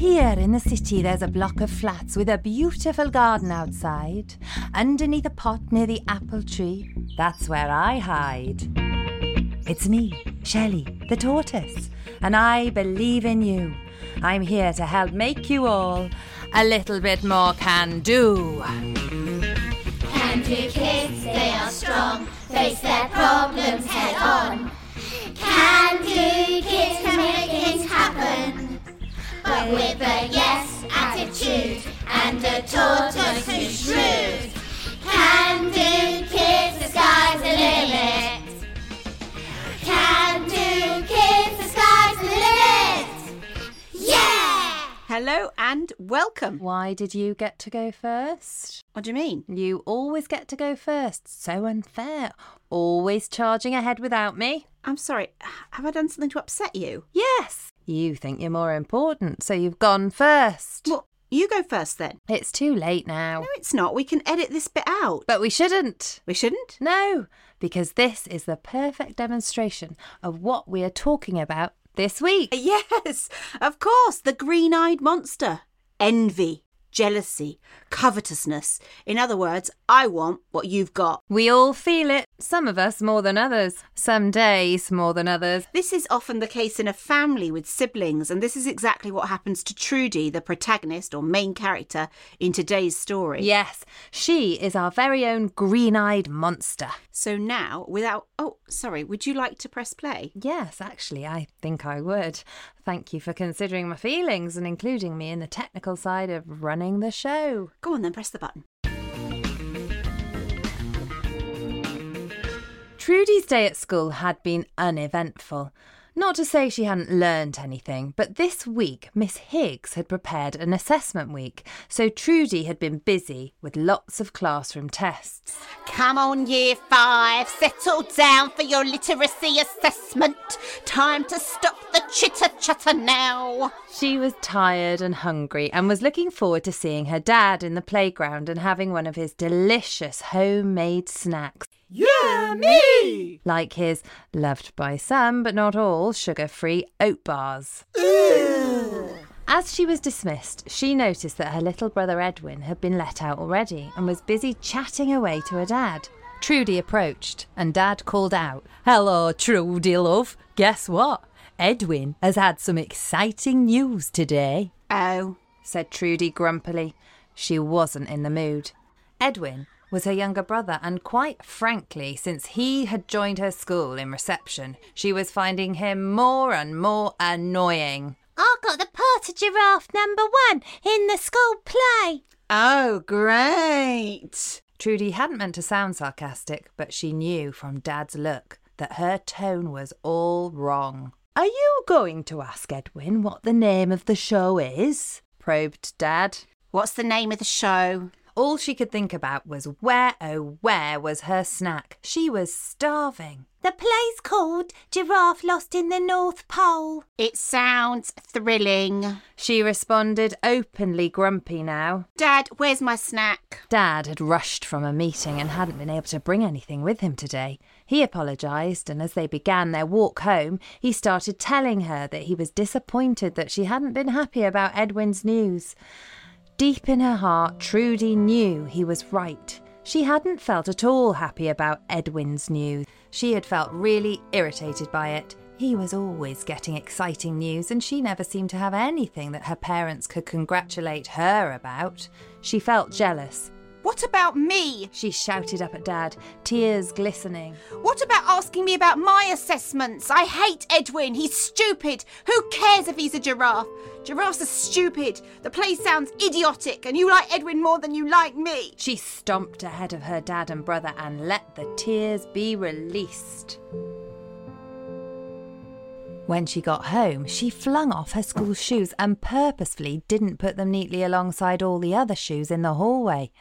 Here in the city, there's a block of flats with a beautiful garden outside. Underneath a pot near the apple tree, that's where I hide. It's me, Shelly, the tortoise, and I believe in you. I'm here to help make you all a little bit more can do. Can do kids, they are strong, face their problems head on. Can do kids can make things happen, but with a yes attitude and a tortoise who's shrewd. Can do kids, the sky's the limit. Can do kids, the sky's the limit. Yeah! Hello and welcome. Why did you get to go first? What do you mean? You always get to go first. So unfair. Always charging ahead without me. I'm sorry, have I done something to upset you? Yes. You think you're more important, so you've gone first. Well, you go first then. It's too late now. No, it's not. We can edit this bit out. But we shouldn't. We shouldn't? No, because this is the perfect demonstration of what we are talking about this week. Yes, of course, the green eyed monster. Envy, jealousy, covetousness. In other words, I want what you've got. We all feel it, some of us more than others, some days more than others. This is often the case in a family with siblings, and this is exactly what happens to Trudie, the protagonist or main character in today's story. Yes, she is our very own green eyed monster. So now, without. Oh, sorry, would you like to press play? Yes, actually, I think I would. Thank you for considering my feelings and including me in the technical side of running the show. Go on then, press the button. Trudie's day at school had been uneventful. Not to say she hadn't learned anything, but this week Miss Higgs had prepared an assessment week, so Trudie had been busy with lots of classroom tests. Come on, year five, settle down for your literacy assessment. Time to stop the chitter chatter now. She was tired and hungry and was looking forward to seeing her dad in the playground and having one of his delicious homemade snacks. Yeah, me! Like his loved by some but not all sugar free oat bars. As she was dismissed, she noticed that her little brother Edwin had been let out already and was busy chatting away to her dad. Trudie approached and Dad called out, Hello, Trudie, love. Guess what? Edwin has had some exciting news today, Oh, said Trudie grumpily. She wasn't in the mood. Edwin was her younger brother, and quite frankly, since he had joined her school in reception, she was finding him more and more annoying. I got the part of giraffe number one in the school play. oh, great. Trudie hadn't meant to sound sarcastic, but she knew from Dad's look that her tone was all wrong. Are you going to ask Edwin what the name of the show is? probed Dad. What's the name of the show? All she could think about was where, oh, where was her snack? She was starving. The play's called Giraffe Lost in the North Pole. It sounds thrilling. She responded, openly grumpy now. Dad, where's my snack? Dad had rushed from a meeting and hadn't been able to bring anything with him today. He apologised, and as they began their walk home, he started telling her that he was disappointed that she hadn't been happy about Edwin's news. Deep in her heart, Trudie knew he was right. She hadn't felt at all happy about Edwin's news. She had felt really irritated by it. He was always getting exciting news, and she never seemed to have anything that her parents could congratulate her about. She felt jealous. What about me? She shouted up at Dad, tears glistening. What about asking me about my assessments? I hate Edwin. He's stupid. Who cares if he's a giraffe? Giraffes are stupid. The play sounds idiotic, and you like Edwin more than you like me. She stomped ahead of her dad and brother and let the tears be released. When she got home, she flung off her school shoes and purposefully didn't put them neatly alongside all the other shoes in the hallway.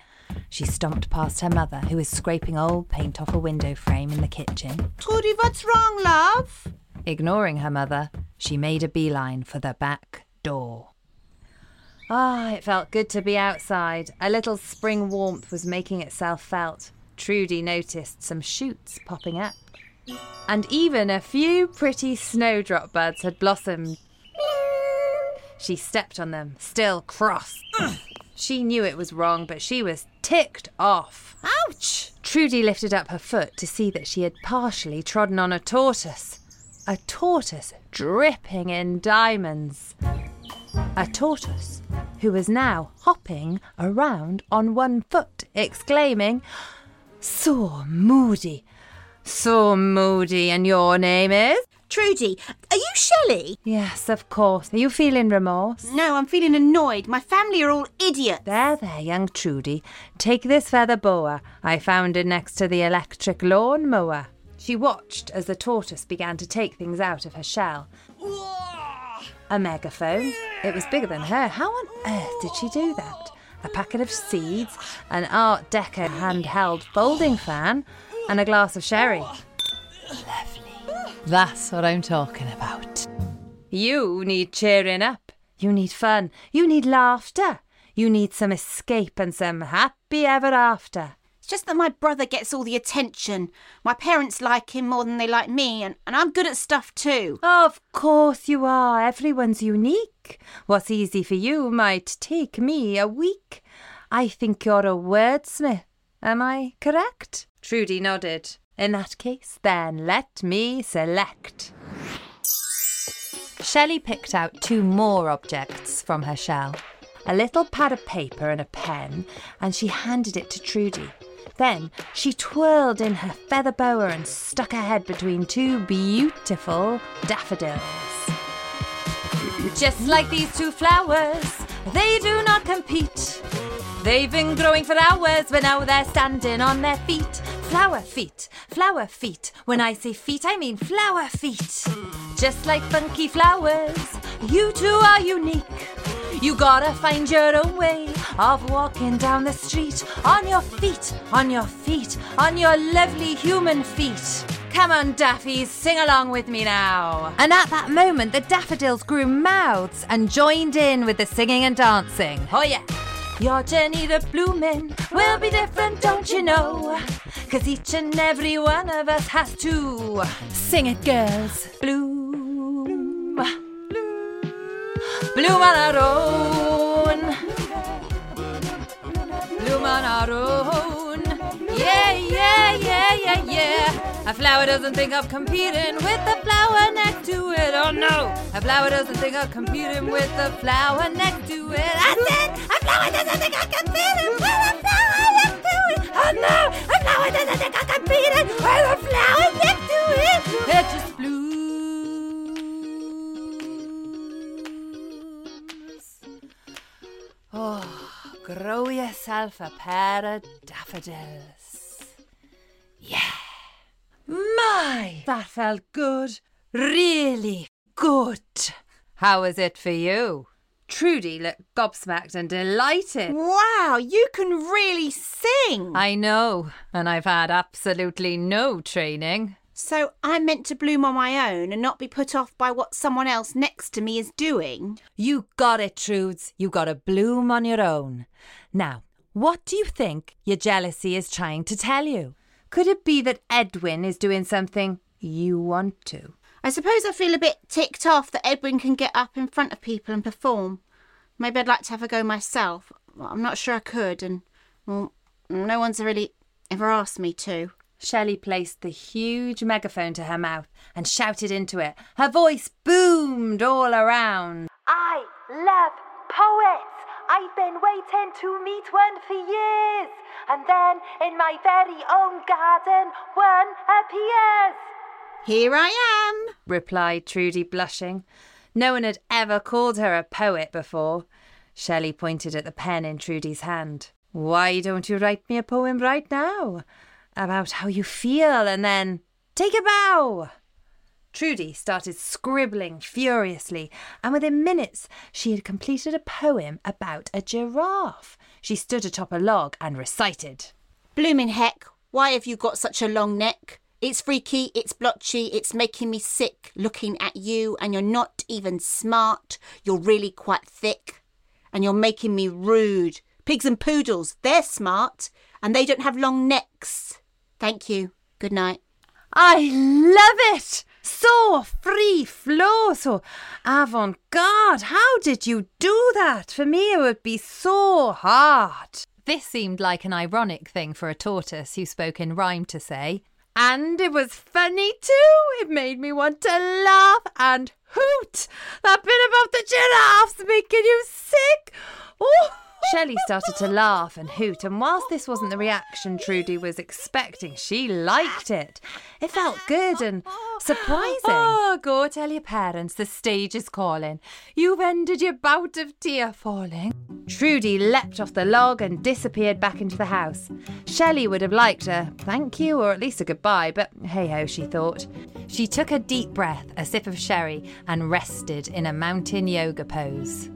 She stomped past her mother, who was scraping old paint off a window frame in the kitchen. Trudie, what's wrong, love? Ignoring her mother, she made a beeline for the back door. Ah, it felt good to be outside. A little spring warmth was making itself felt. Trudie noticed some shoots popping up. And even a few pretty snowdrop buds had blossomed. She stepped on them, still cross. she knew it was wrong, but she was ticked off. Ouch! Trudie lifted up her foot to see that she had partially trodden on a tortoise. A tortoise dripping in diamonds. A tortoise who was now hopping around on one foot, exclaiming, So moody, so moody, and your name is? Trudie, are you Shelly? Yes, of course. Are you feeling remorse? No, I'm feeling annoyed. My family are all idiots. There, there, young Trudie. Take this feather boa. I found it next to the electric lawn mower. She watched as the tortoise began to take things out of her shell. A megaphone. It was bigger than her. How on earth did she do that? A packet of seeds, an Art Deco handheld folding fan, and a glass of sherry. That's what I'm talking about. You need cheering up. You need fun. You need laughter. You need some escape and some happy ever after. It's just that my brother gets all the attention. My parents like him more than they like me, and, and I'm good at stuff too. Of course you are. Everyone's unique. What's easy for you might take me a week. I think you're a wordsmith. Am I correct? Trudie nodded. In that case, then let me select. Shelly picked out two more objects from her shell a little pad of paper and a pen, and she handed it to Trudie. Then she twirled in her feather boa and stuck her head between two beautiful daffodils. Just like these two flowers, they do not compete. They've been growing for hours, but now they're standing on their feet. Flower feet, flower feet. When I say feet, I mean flower feet. Just like funky flowers, you two are unique. You gotta find your own way of walking down the street on your feet, on your feet, on your lovely human feet. Come on, Daffies, sing along with me now. And at that moment, the daffodils grew mouths and joined in with the singing and dancing. Oh, yeah. Your journey to blooming will be different, don't you know? Cause each and every one of us has to sing it, girls. Bloom. Bloom bloom on our own. Bloom on our own. Yeah, yeah, yeah, yeah, yeah. A flower doesn't think of competing with the flower next to it. Oh no, a flower doesn't think of competing with the flower next to it. That's it. A flower doesn't think of competing with the flower. No, a flower doesn't think of competing with the flower next to it. It just blooms. Oh, grow yourself a pair of daffodils. Yeah. My, that felt good. Really good. How was it for you? Trudie looked gobsmacked and delighted. Wow, you can really sing. I know, and I've had absolutely no training. So I'm meant to bloom on my own and not be put off by what someone else next to me is doing? You got it, Trudes. You got to bloom on your own. Now, what do you think your jealousy is trying to tell you? Could it be that Edwin is doing something you want to? I suppose I feel a bit ticked off that Edwin can get up in front of people and perform. Maybe I'd like to have a go myself. Well, I'm not sure I could, and, well, no one's really ever asked me to. Shelly placed the huge megaphone to her mouth and shouted into it. Her voice boomed all around. I love poets. I've been waiting to meet one for years. And then in my very own garden, one appears. Here I am. replied Trudie, blushing. No one had ever called her a poet before. Shelly pointed at the pen in Trudie's hand. Why don't you write me a poem right now? About how you feel and then take a bow. Trudie started scribbling furiously, and within minutes she had completed a poem about a giraffe. She stood atop a log and recited. Bloomin' heck, why have you got such a long neck? It's freaky, it's blotchy, it's making me sick looking at you, and you're not even smart. You're really quite thick, and you're making me rude. Pigs and poodles, they're smart, and they don't have long necks. Thank you. Good night. I love it! So free flow, so avant garde. How did you do that? For me, it would be so hard. This seemed like an ironic thing for a tortoise who spoke in rhyme to say. And it was funny too. It made me want to laugh and hoot. That bit about the giraffes making you sick. Oh. Shelly started to laugh and hoot, and whilst this wasn't the reaction Trudie was expecting, she liked it. It felt good and surprising. Oh, go tell your parents the stage is calling. You've ended your bout of tear falling. Trudie leapt off the log and disappeared back into the house. Shelly would have liked a thank you or at least a goodbye, but hey ho, she thought. She took a deep breath, a sip of sherry, and rested in a mountain yoga pose.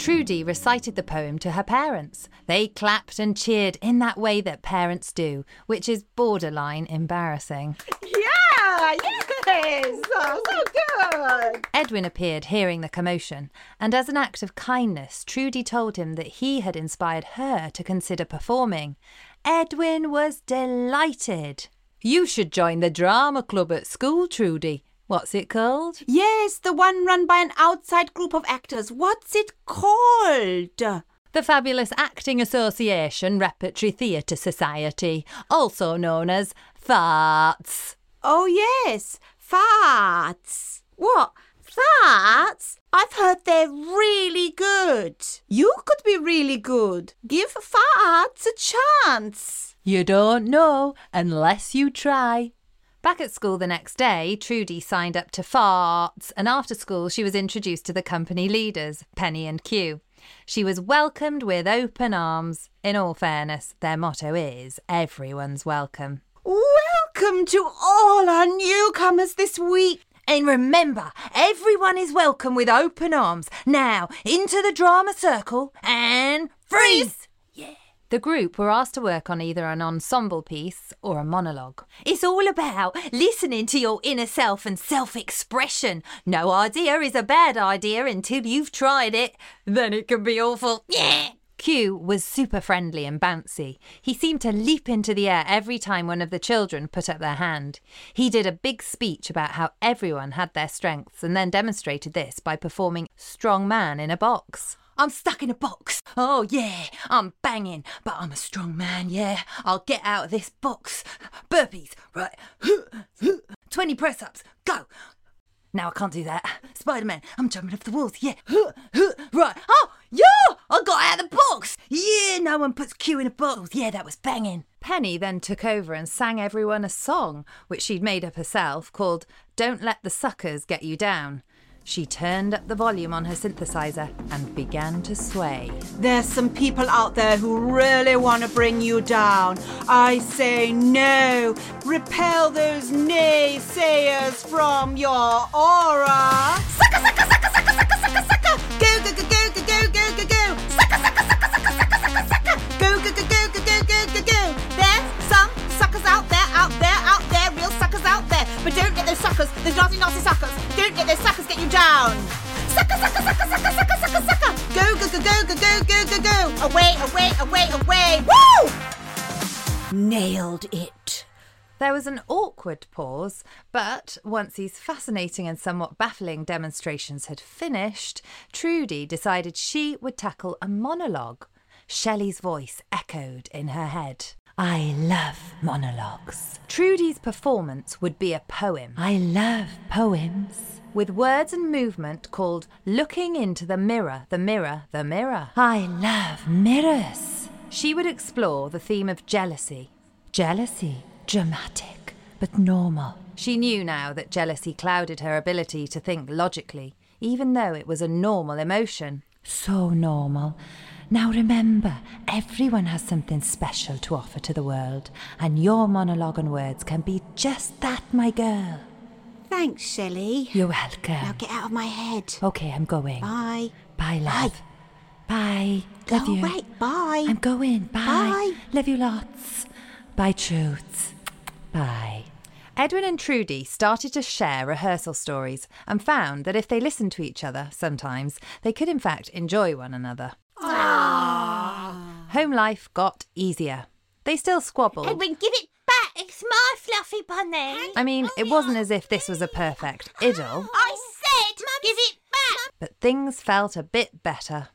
Trudie recited the poem to her parents. They clapped and cheered in that way that parents do, which is borderline embarrassing. Yeah, yes, oh, so good. Edwin appeared hearing the commotion, and as an act of kindness, Trudie told him that he had inspired her to consider performing. Edwin was delighted. You should join the drama club at school, Trudie. What's it called? Yes, the one run by an outside group of actors. What's it called? The Fabulous Acting Association Repertory Theatre Society, also known as FARTS. Oh, yes, farts. What? Farts? I've heard they're really good. You could be really good. Give farts a chance. You don't know unless you try. Back at school the next day, Trudie signed up to farts, and after school, she was introduced to the company leaders, Penny and Q. She was welcomed with open arms. In all fairness, their motto is everyone's welcome. Welcome to all our newcomers this week. And remember, everyone is welcome with open arms. Now, into the drama circle and freeze! The group were asked to work on either an ensemble piece or a monologue. It's all about listening to your inner self and self expression. No idea is a bad idea until you've tried it. Then it can be awful. Yeah. Q was super friendly and bouncy. He seemed to leap into the air every time one of the children put up their hand. He did a big speech about how everyone had their strengths and then demonstrated this by performing Strong Man in a Box. I'm stuck in a box. Oh, yeah, I'm banging, but I'm a strong man, yeah. I'll get out of this box. Burpees, right. 20 press ups, go. Now I can't do that. Spider Man, I'm jumping off the walls, yeah. Right. Oh, yeah, I got out of the box. Yeah, no one puts Q in a box. Yeah, that was banging. Penny then took over and sang everyone a song, which she'd made up herself, called Don't Let the Suckers Get You Down. She turned up the volume on her synthesizer and began to sway. There's some people out there who really want to bring you down. I say no. Repel those naysayers from your aura. Sucker, sucker, sucker, sucker, sucker, sucker, sucker. Go, go, go, go, go, go, go, go, go. Sucker, sucker, sucker, sucker, sucker, sucker, sucker. Go, go, go, go, go, go, go, go, go. There's some suckers out there, out there, out there, real suckers out there. But don't get those suckers, those nasty, nasty suckers. Don't get those suckers get you down. Sucker, sucker, sucker, sucker, sucker, sucker, sucker. Go, go, go, go, go, go, go, go, go. Away, away, away, away. Woo! Nailed it. There was an awkward pause, but once these fascinating and somewhat baffling demonstrations had finished, Trudie decided she would tackle a monologue. Shelly's voice echoed in her head. I love monologues. Trudie's performance would be a poem. I love poems. With words and movement called Looking into the Mirror, the Mirror, the Mirror. I love mirrors. She would explore the theme of jealousy. Jealousy, dramatic, but normal. She knew now that jealousy clouded her ability to think logically, even though it was a normal emotion. So normal. Now remember, everyone has something special to offer to the world, and your monologue and words can be just that, my girl. Thanks, Shelly. You're welcome. Now get out of my head. Okay, I'm going. Bye. Bye, love. Bye. Love Go you. away. Bye. I'm going. Bye. Bye. Love you lots. Bye, Truths. Bye. Edwin and Trudie started to share rehearsal stories and found that if they listened to each other sometimes, they could in fact enjoy one another. Home life got easier. They still squabbled. Edwin, give it back. It's It's my fluffy bunny. I mean, it oh, wasn't as if this was a perfect idyll, I said, give it back. but things felt a bit better.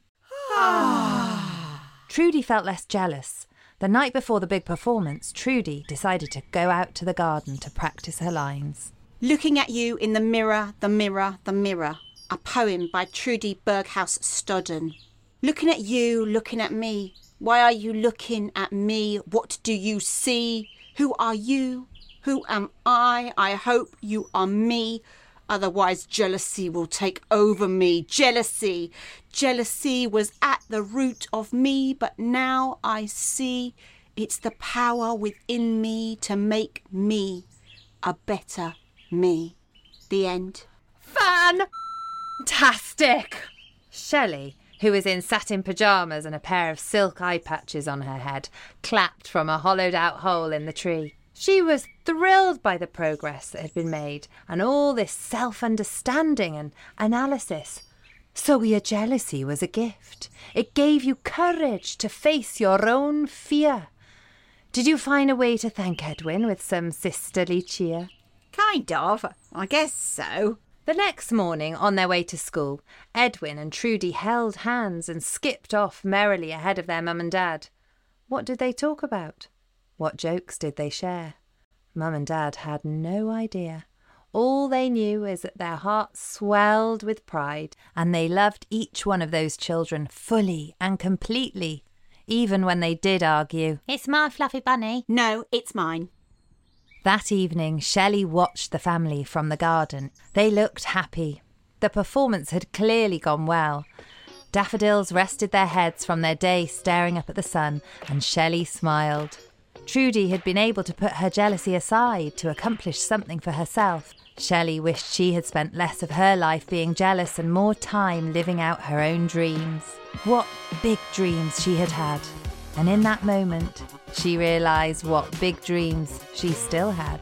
Trudie felt less jealous. The night before the big performance, Trudie decided to go out to the garden to practice her lines. Looking at you in the mirror, the mirror, the mirror. A poem by Trudie Berghaus Stodden. Looking at you, looking at me. Why are you looking at me? What do you see? Who are you? Who am I? I hope you are me. Otherwise, jealousy will take over me. Jealousy. Jealousy was at the root of me, but now I see it's the power within me to make me a better me. The end. Fan Fantastic! Shelly, who was in satin pyjamas and a pair of silk eye patches on her head, clapped from a hollowed out hole in the tree. She was thrilled by the progress that had been made and all this self understanding and analysis. So your jealousy was a gift. It gave you courage to face your own fear. Did you find a way to thank Edwin with some sisterly cheer? Kind of. I guess so. The next morning, on their way to school, Edwin and Trudie held hands and skipped off merrily ahead of their mum and dad. What did they talk about? What jokes did they share? Mum and dad had no idea. All they knew is that their hearts swelled with pride, and they loved each one of those children fully and completely, even when they did argue. It's my fluffy bunny. No, it's mine. That evening, Shelly watched the family from the garden. They looked happy. The performance had clearly gone well. Daffodils rested their heads from their day staring up at the sun, and Shelly smiled. Trudie had been able to put her jealousy aside to accomplish something for herself. Shelly wished she had spent less of her life being jealous and more time living out her own dreams. What big dreams she had had. And in that moment, she realised what big dreams she still had.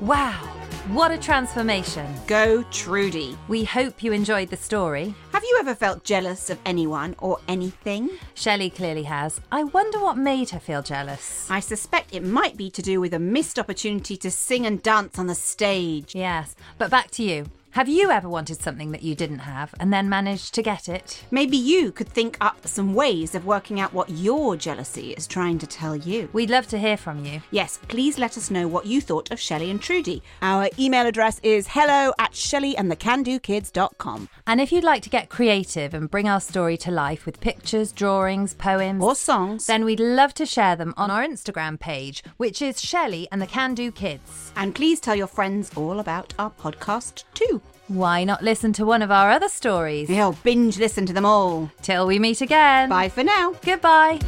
Wow, what a transformation! Go Trudie. We hope you enjoyed the story. Have you ever felt jealous of anyone or anything? Shelly clearly has. I wonder what made her feel jealous. I suspect it might be to do with a missed opportunity to sing and dance on the stage. Yes, but back to you. Have you ever wanted something that you didn't have and then managed to get it? Maybe you could think up some ways of working out what your jealousy is trying to tell you. We'd love to hear from you. Yes, please let us know what you thought of Shelly and Trudie. Our email address is hello at shellyandthecandokids.com. And if you'd like to get creative and bring our story to life with pictures, drawings, poems, Or songs. then we'd love to share them on our Instagram page, which is Shelly and the Can Do Kids. And please tell your friends all about our podcast too. Why not listen to one of our other stories? You'll binge listen to them all. Till we meet again. Bye for now. Goodbye.